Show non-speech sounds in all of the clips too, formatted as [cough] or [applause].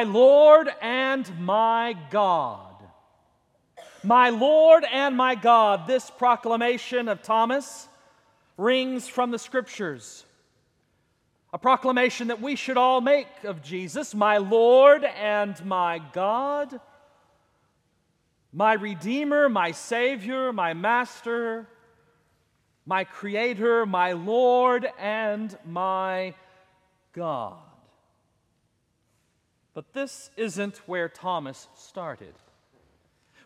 my Lord and my God. My Lord and my God. This proclamation of Thomas rings from the Scriptures. A proclamation that we should all make of Jesus, my Lord and my God, my Redeemer, my Savior, my Master, my Creator, my Lord and my God. But this isn't where Thomas started.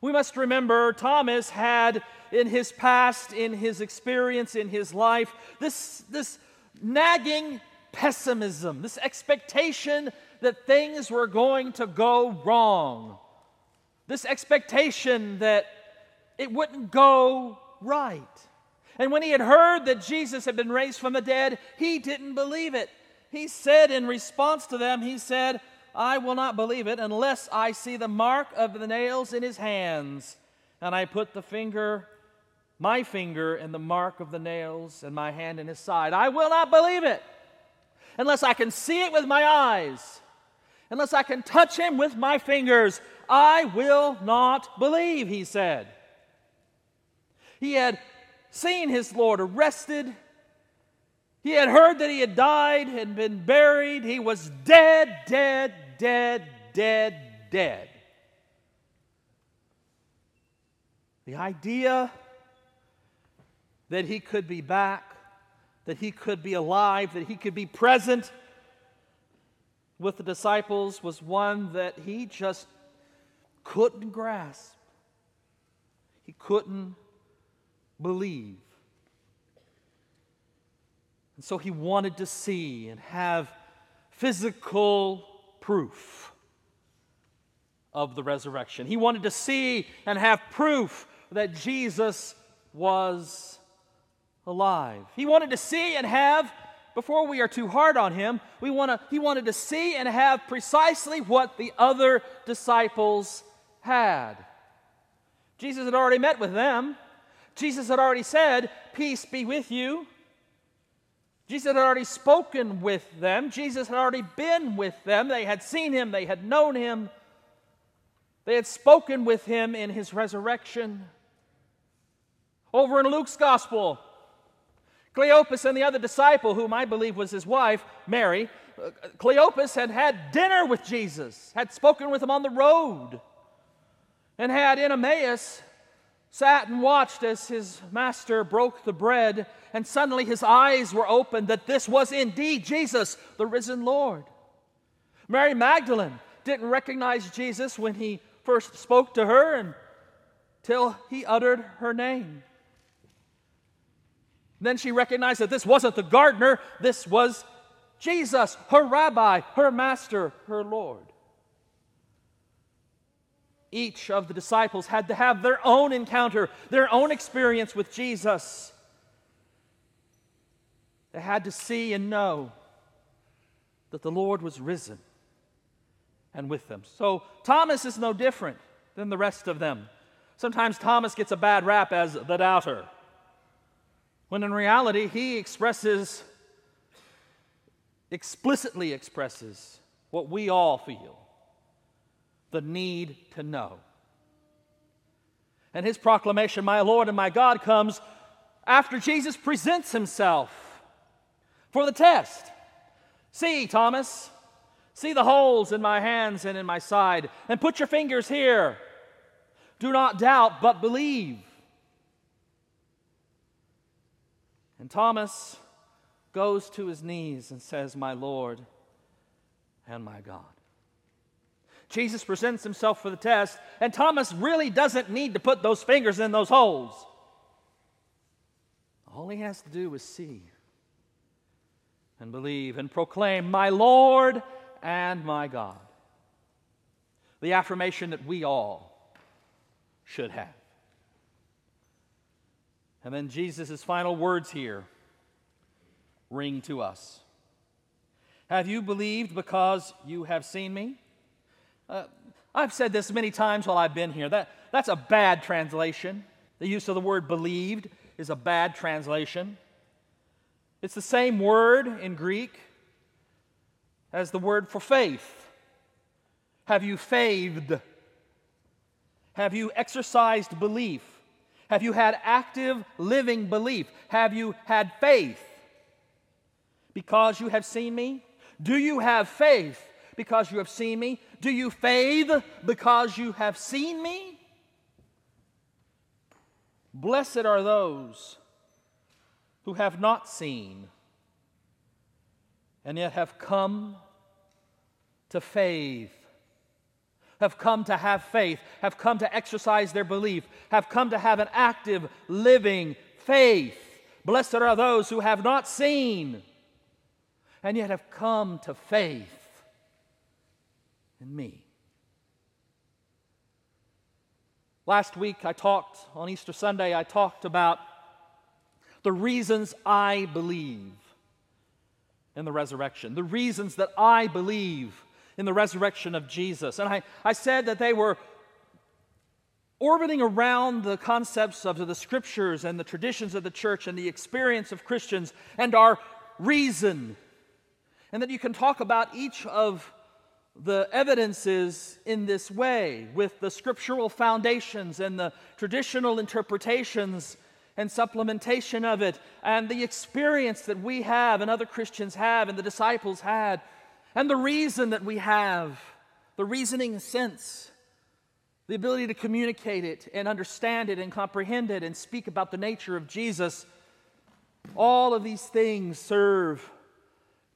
We must remember Thomas had in his past, in his experience, in his life, this, this nagging pessimism, this expectation that things were going to go wrong, this expectation that it wouldn't go right. And when he had heard that Jesus had been raised from the dead, he didn't believe it. He said in response to them, He said, I will not believe it unless I see the mark of the nails in his hands, and I put the finger, my finger, in the mark of the nails, and my hand in his side. I will not believe it unless I can see it with my eyes, unless I can touch him with my fingers. I will not believe, he said. He had seen his Lord arrested he had heard that he had died and been buried. He was dead, dead, dead, dead, dead. The idea that he could be back, that he could be alive, that he could be present with the disciples was one that he just couldn't grasp. He couldn't believe. And so he wanted to see and have physical proof of the resurrection. He wanted to see and have proof that Jesus was alive. He wanted to see and have, before we are too hard on him, we want to, he wanted to see and have precisely what the other disciples had. Jesus had already met with them. Jesus had already said, Peace be with you. Jesus had already spoken with them. Jesus had already been with them. They had seen him, they had known him. They had spoken with him in his resurrection. Over in Luke's gospel, Cleopas and the other disciple, whom I believe was his wife, Mary, Cleopas had had dinner with Jesus, had spoken with him on the road, and had in Emmaus sat and watched as his master broke the bread, and suddenly his eyes were opened that this was indeed Jesus, the risen Lord. Mary Magdalene didn't recognize Jesus when he first spoke to her until he uttered her name. Then she recognized that this wasn't the gardener, this was Jesus, her rabbi, her master, her Lord each of the disciples had to have their own encounter, their own experience with Jesus. They had to see and know that the Lord was risen and with them. So Thomas is no different than the rest of them. Sometimes Thomas gets a bad rap as the doubter, when in reality he expresses, explicitly expresses what we all feel the need to know. And his proclamation, My Lord and my God, comes after Jesus presents himself for the test. See, Thomas, see the holes in my hands and in my side, and put your fingers here. Do not doubt, but believe. And Thomas goes to his knees and says, My Lord and my God. Jesus presents himself for the test, and Thomas really doesn't need to put those fingers in those holes. All he has to do is see and believe and proclaim, My Lord and my God. The affirmation that we all should have. And then Jesus' final words here ring to us Have you believed because you have seen me? Uh, I've said this many times while I've been here. That, that's a bad translation. The use of the word believed is a bad translation. It's the same word in Greek as the word for faith. Have you faved? Have you exercised belief? Have you had active living belief? Have you had faith? Because you have seen me? Do you have faith because you have seen me? Do you faith because you have seen me? Blessed are those who have not seen and yet have come to faith, have come to have faith, have come to exercise their belief, have come to have an active, living faith. Blessed are those who have not seen and yet have come to faith in me. Last week, I talked, on Easter Sunday, I talked about the reasons I believe in the resurrection, the reasons that I believe in the resurrection of Jesus. And I, I said that they were orbiting around the concepts of the scriptures and the traditions of the church and the experience of Christians and our reason. And that you can talk about each of the evidences in this way with the scriptural foundations and the traditional interpretations and supplementation of it and the experience that we have and other Christians have and the disciples had and the reason that we have, the reasoning sense, the ability to communicate it and understand it and comprehend it and speak about the nature of Jesus. All of these things serve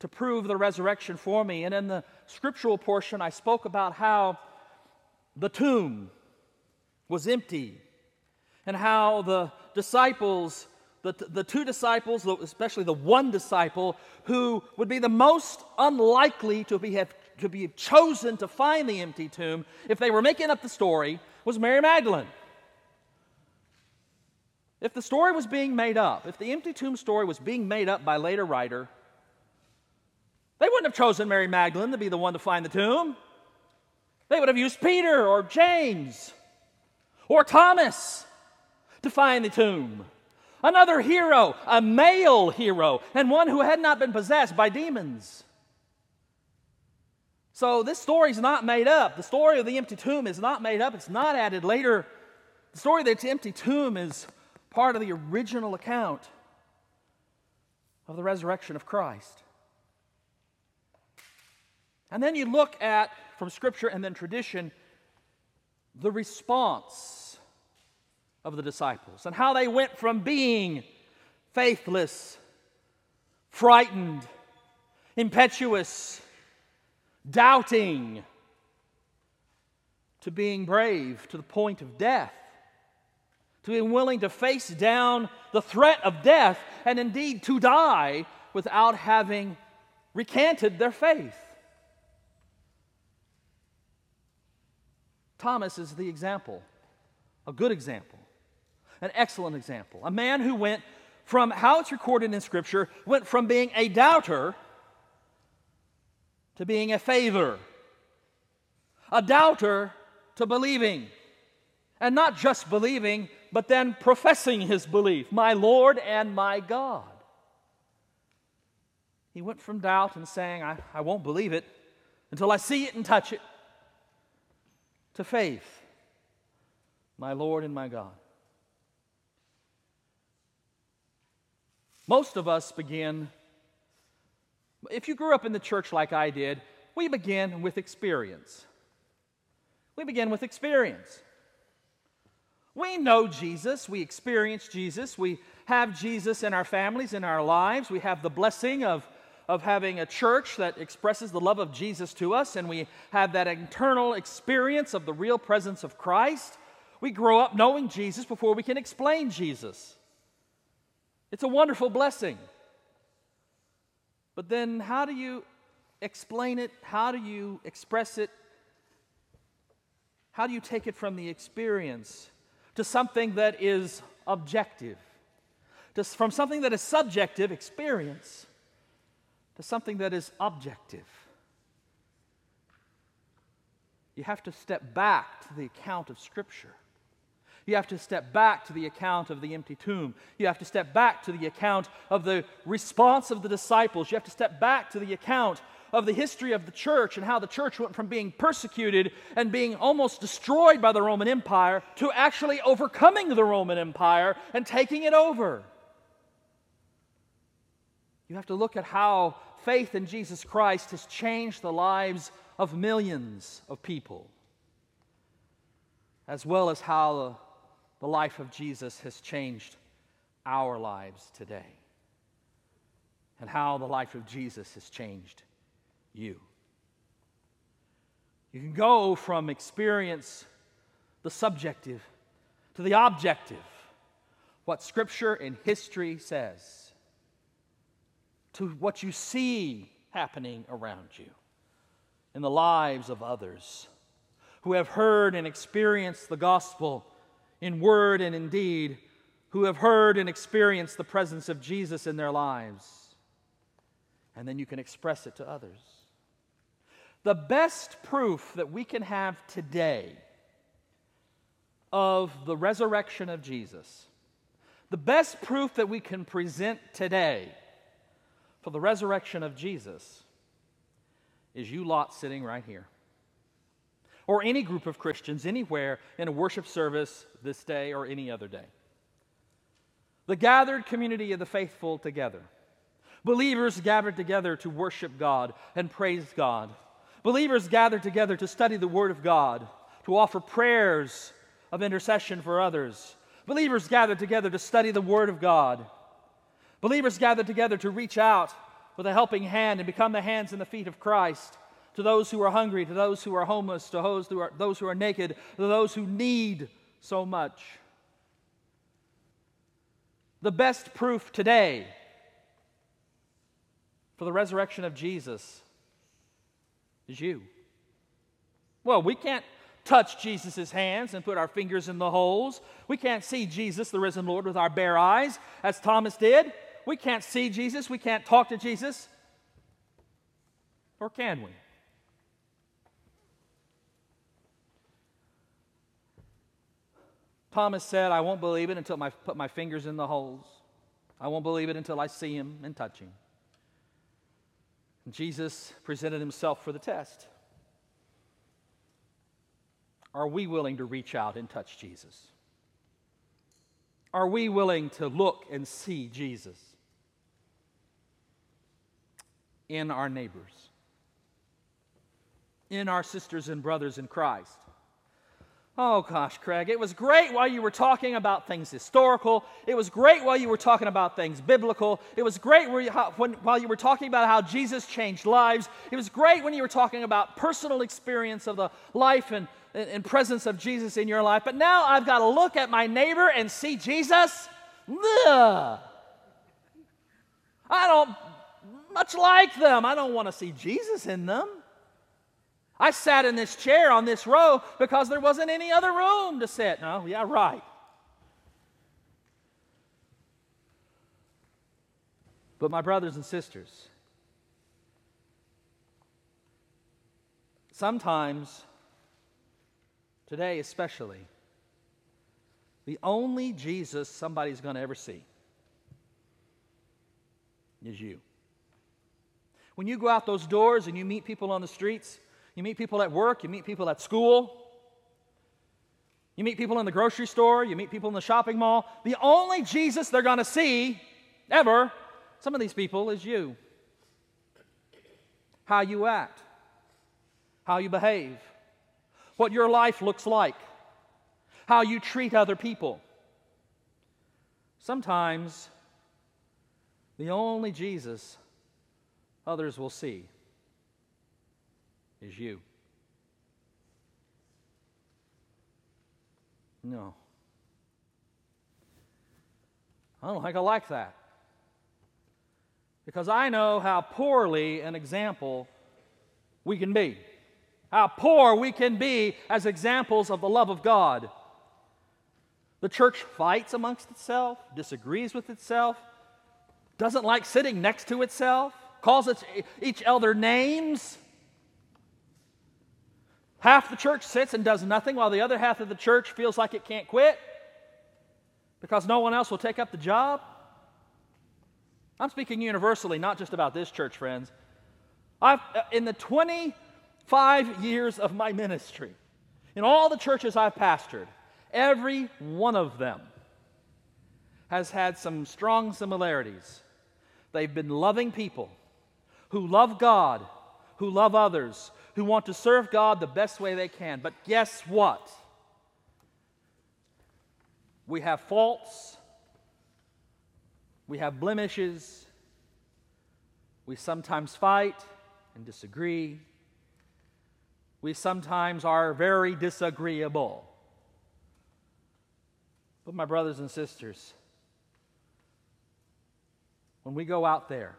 to prove the resurrection for me. And in the scriptural portion, I spoke about how the tomb was empty and how the disciples, the, the two disciples, especially the one disciple who would be the most unlikely to be, have, to be chosen to find the empty tomb if they were making up the story, was Mary Magdalene. If the story was being made up, if the empty tomb story was being made up by later writer, they wouldn't have chosen Mary Magdalene to be the one to find the tomb. They would have used Peter or James or Thomas to find the tomb. Another hero, a male hero, and one who had not been possessed by demons. So this story is not made up. The story of the empty tomb is not made up, it's not added later. The story of the empty tomb is part of the original account of the resurrection of Christ. And then you look at, from Scripture and then tradition, the response of the disciples and how they went from being faithless, frightened, impetuous, doubting, to being brave to the point of death, to being willing to face down the threat of death and indeed to die without having recanted their faith. Thomas is the example, a good example, an excellent example. A man who went from how it's recorded in Scripture, went from being a doubter to being a favor, a doubter to believing, and not just believing, but then professing his belief, my Lord and my God. He went from doubt and saying, I, I won't believe it until I see it and touch it to faith, my Lord and my God. Most of us begin, if you grew up in the church like I did, we begin with experience. We begin with experience. We know Jesus, we experience Jesus, we have Jesus in our families, in our lives, we have the blessing of of having a church that expresses the love of Jesus to us, and we have that internal experience of the real presence of Christ. We grow up knowing Jesus before we can explain Jesus. It's a wonderful blessing. But then, how do you explain it? How do you express it? How do you take it from the experience to something that is objective? To, from something that is subjective, experience, to something that is objective. You have to step back to the account of Scripture. You have to step back to the account of the empty tomb. You have to step back to the account of the response of the disciples. You have to step back to the account of the history of the church and how the church went from being persecuted and being almost destroyed by the Roman Empire to actually overcoming the Roman Empire and taking it over. You have to look at how faith in Jesus Christ has changed the lives of millions of people, as well as how the life of Jesus has changed our lives today, and how the life of Jesus has changed you. You can go from experience the subjective to the objective, what Scripture and history says to what you see happening around you in the lives of others who have heard and experienced the gospel in word and in deed, who have heard and experienced the presence of Jesus in their lives. And then you can express it to others. The best proof that we can have today of the resurrection of Jesus, the best proof that we can present today for the resurrection of Jesus is you lot sitting right here. Or any group of Christians anywhere in a worship service this day or any other day. The gathered community of the faithful together. Believers gathered together to worship God and praise God. Believers gathered together to study the Word of God, to offer prayers of intercession for others. Believers gathered together to study the Word of God Believers gather together to reach out with a helping hand and become the hands and the feet of Christ to those who are hungry, to those who are homeless, to those who are, those who are naked, to those who need so much. The best proof today for the resurrection of Jesus is you. Well, we can't touch Jesus' hands and put our fingers in the holes. We can't see Jesus, the risen Lord, with our bare eyes, as Thomas did. We can't see Jesus. We can't talk to Jesus. Or can we? Thomas said, I won't believe it until I put my fingers in the holes. I won't believe it until I see him and touch him. And Jesus presented himself for the test. Are we willing to reach out and touch Jesus? Are we willing to look and see Jesus? In our neighbors, in our sisters and brothers in Christ. Oh gosh, Greg, it was great while you were talking about things historical. It was great while you were talking about things biblical. It was great while you were talking about how Jesus changed lives. It was great when you were talking about personal experience of the life and, and presence of Jesus in your life. But now I've got to look at my neighbor and see Jesus. Ugh. I don't much like them. I don't want to see Jesus in them. I sat in this chair on this row because there wasn't any other room to sit. No, yeah, right. But my brothers and sisters, sometimes, today especially, the only Jesus somebody's going to ever see is you. When you go out those doors and you meet people on the streets, you meet people at work, you meet people at school, you meet people in the grocery store, you meet people in the shopping mall, the only Jesus they're going to see ever, some of these people, is you. How you act, how you behave, what your life looks like, how you treat other people. Sometimes the only Jesus others will see is you. No. I don't think I like that. Because I know how poorly an example we can be. How poor we can be as examples of the love of God. The church fights amongst itself, disagrees with itself, doesn't like sitting next to itself calls each elder names. Half the church sits and does nothing while the other half of the church feels like it can't quit because no one else will take up the job. I'm speaking universally, not just about this church, friends. I've, uh, in the 25 years of my ministry, in all the churches I've pastored, every one of them has had some strong similarities. They've been loving people who love God, who love others, who want to serve God the best way they can. But guess what? We have faults, we have blemishes, we sometimes fight and disagree. We sometimes are very disagreeable. But, my brothers and sisters, when we go out there,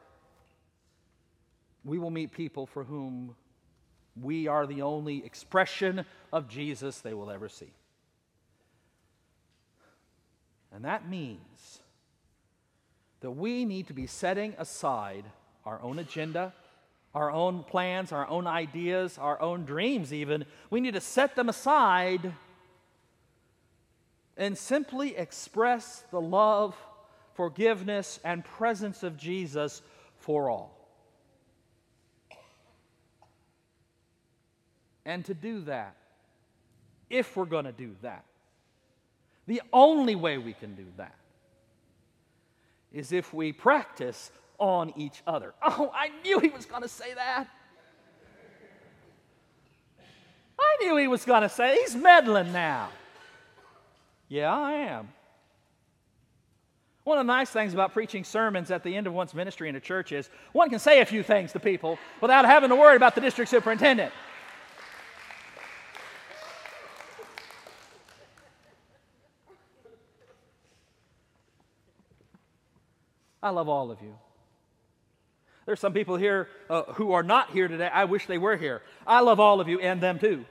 we will meet people for whom we are the only expression of Jesus they will ever see. And that means that we need to be setting aside our own agenda, our own plans, our own ideas, our own dreams, even. We need to set them aside and simply express the love, forgiveness, and presence of Jesus for all. And to do that, if we're going to do that, the only way we can do that is if we practice on each other. [laughs] Oh, I knew he was going to say that. I knew he was going to say he's meddling now. Yeah, I am. One of the nice things about preaching sermons at the end of one's ministry in a church is one can say a few things to people without having to worry about the district superintendent. I love all of you. There's some people here uh, who are not here today. I wish they were here. I love all of you and them too.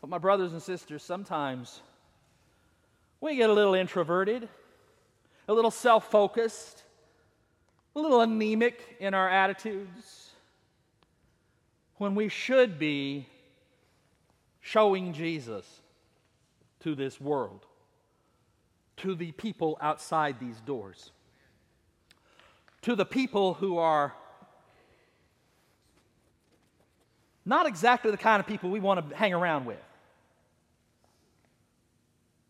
But, my brothers and sisters, sometimes we get a little introverted, a little self focused, a little anemic in our attitudes when we should be showing Jesus to this world to the people outside these doors, to the people who are not exactly the kind of people we want to hang around with,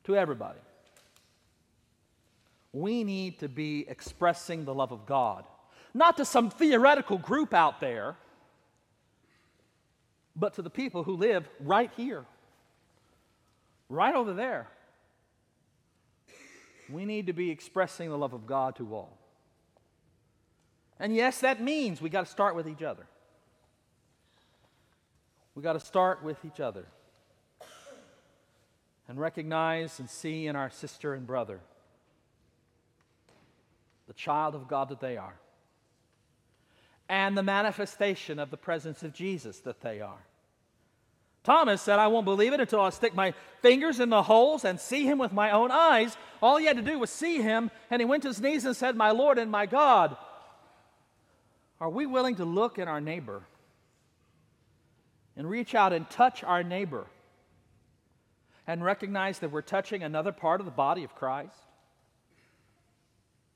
to everybody. We need to be expressing the love of God, not to some theoretical group out there, but to the people who live right here, right over there we need to be expressing the love of God to all. And yes, that means we got to start with each other. We got to start with each other and recognize and see in our sister and brother the child of God that they are and the manifestation of the presence of Jesus that they are. Thomas said, I won't believe it until I stick my fingers in the holes and see him with my own eyes. All he had to do was see him, and he went to his knees and said, My Lord and my God. Are we willing to look at our neighbor and reach out and touch our neighbor and recognize that we're touching another part of the body of Christ?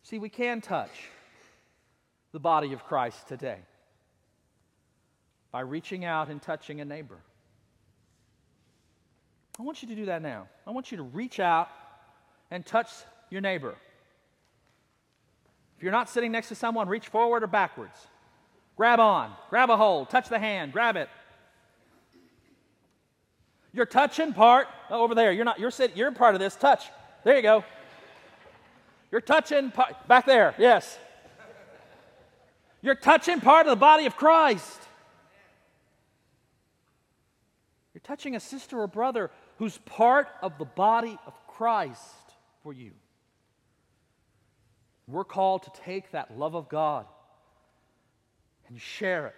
See, we can touch the body of Christ today by reaching out and touching a neighbor. I want you to do that now. I want you to reach out and touch your neighbor. If you're not sitting next to someone, reach forward or backwards. Grab on, grab a hold, touch the hand, grab it. You're touching part oh, over there. You're not. You're sitting. You're part of this. Touch. There you go. You're touching part, back there. Yes. You're touching part of the body of Christ. You're touching a sister or brother who's part of the body of Christ for you. We're called to take that love of God and share it.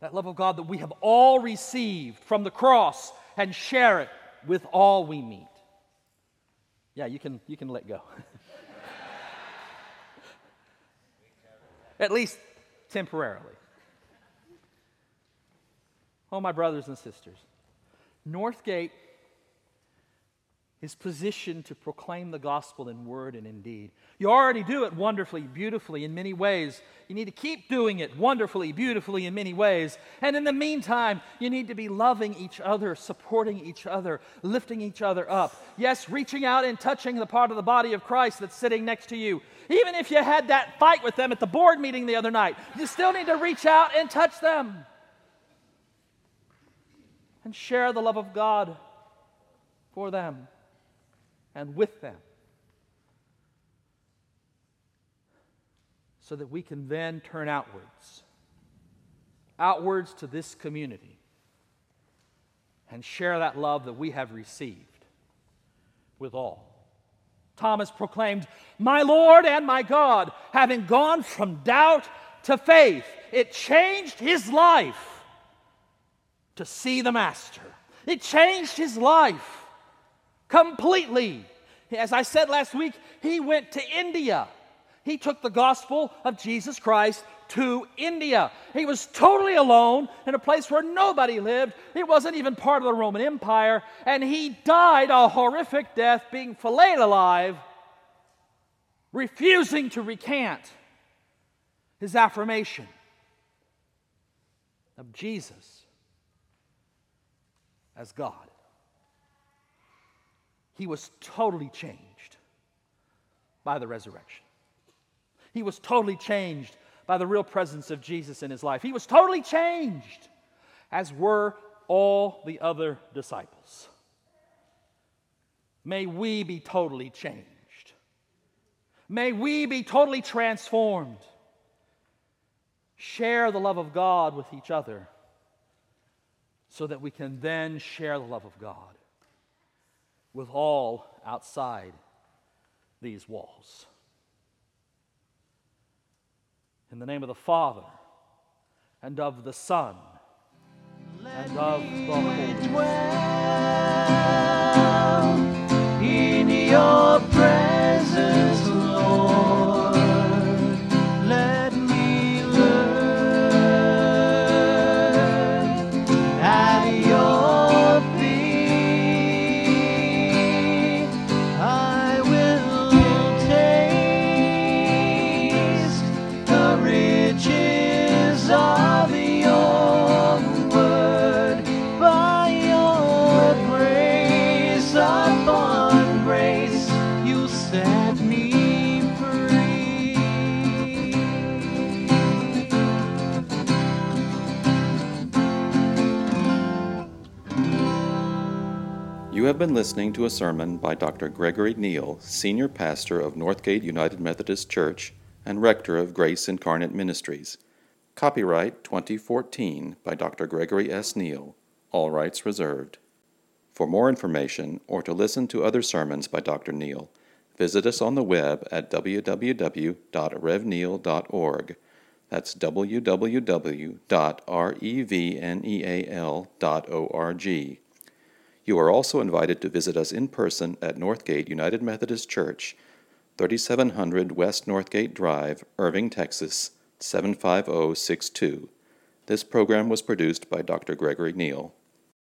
That love of God that we have all received from the cross and share it with all we meet. Yeah, you can, you can let go. [laughs] At least temporarily. Oh, my brothers and sisters. Northgate is positioned to proclaim the gospel in word and in deed. You already do it wonderfully, beautifully in many ways. You need to keep doing it wonderfully, beautifully in many ways. And in the meantime, you need to be loving each other, supporting each other, lifting each other up. Yes, reaching out and touching the part of the body of Christ that's sitting next to you. Even if you had that fight with them at the board meeting the other night, you still need to reach out and touch them and share the love of God for them and with them. So that we can then turn outwards, outwards to this community, and share that love that we have received with all. Thomas proclaimed, My Lord and my God, having gone from doubt to faith. It changed his life to see the Master. It changed his life completely. As I said last week, he went to India. He took the gospel of Jesus Christ to India. He was totally alone in a place where nobody lived. It wasn't even part of the Roman Empire. And he died a horrific death, being filleted alive, refusing to recant his affirmation of Jesus as God he was totally changed by the resurrection. He was totally changed by the real presence of Jesus in his life. He was totally changed, as were all the other disciples. May we be totally changed. May we be totally transformed. Share the love of God with each other so that we can then share the love of God with all outside these walls. In the name of the Father, and of the Son, and of the Holy Spirit. You have been listening to a sermon by Dr. Gregory Neal, Senior Pastor of Northgate United Methodist Church and Rector of Grace Incarnate Ministries. Copyright 2014 by Dr. Gregory S. Neal, all rights reserved. For more information or to listen to other sermons by Dr. Neal, visit us on the web at www.revneal.org. That's www.revneal.org. You are also invited to visit us in person at Northgate United Methodist Church, 3700 West Northgate Drive, Irving, Texas 75062. This program was produced by Dr. Gregory Neal.